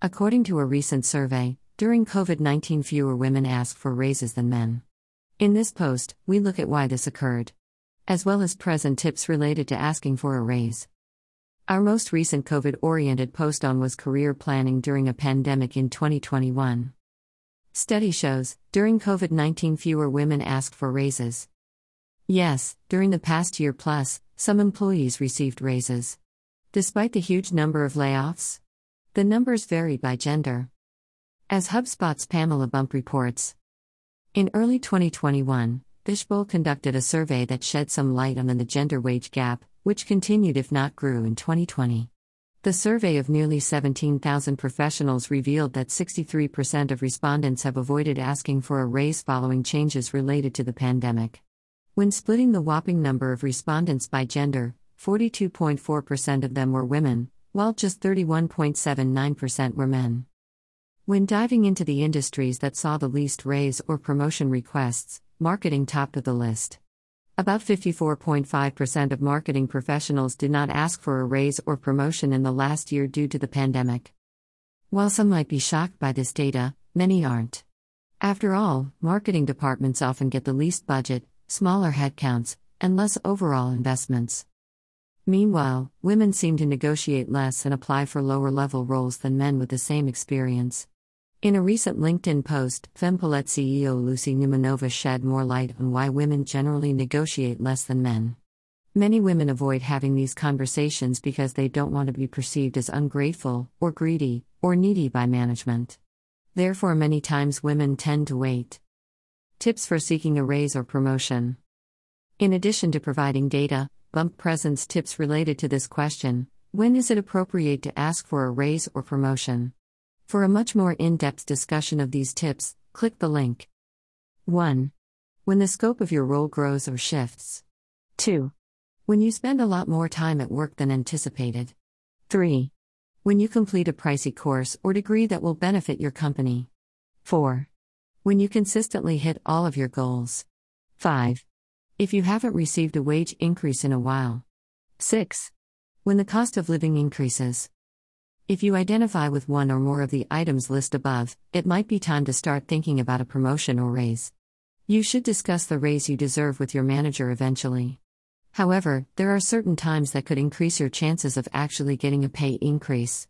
According to a recent survey, during COVID 19, fewer women asked for raises than men. In this post, we look at why this occurred, as well as present tips related to asking for a raise. Our most recent COVID oriented post on was career planning during a pandemic in 2021. Study shows, during COVID 19, fewer women asked for raises. Yes, during the past year plus, some employees received raises. Despite the huge number of layoffs, the numbers vary by gender. As HubSpot's Pamela Bump reports, in early 2021, Fishbowl conducted a survey that shed some light on the gender wage gap, which continued if not grew in 2020. The survey of nearly 17,000 professionals revealed that 63% of respondents have avoided asking for a raise following changes related to the pandemic. When splitting the whopping number of respondents by gender, 42.4% of them were women, while just 31.79% were men. When diving into the industries that saw the least raise or promotion requests, marketing topped the list. About 54.5% of marketing professionals did not ask for a raise or promotion in the last year due to the pandemic. While some might be shocked by this data, many aren't. After all, marketing departments often get the least budget, smaller headcounts, and less overall investments. Meanwhile, women seem to negotiate less and apply for lower level roles than men with the same experience. In a recent LinkedIn post, Fempalette CEO Lucy Neumanova shed more light on why women generally negotiate less than men. Many women avoid having these conversations because they don't want to be perceived as ungrateful, or greedy, or needy by management. Therefore, many times women tend to wait. Tips for seeking a raise or promotion. In addition to providing data, Bump presents tips related to this question when is it appropriate to ask for a raise or promotion? For a much more in depth discussion of these tips, click the link. 1. When the scope of your role grows or shifts. 2. When you spend a lot more time at work than anticipated. 3. When you complete a pricey course or degree that will benefit your company. 4. When you consistently hit all of your goals. 5. If you haven't received a wage increase in a while. 6. When the cost of living increases. If you identify with one or more of the items listed above, it might be time to start thinking about a promotion or raise. You should discuss the raise you deserve with your manager eventually. However, there are certain times that could increase your chances of actually getting a pay increase.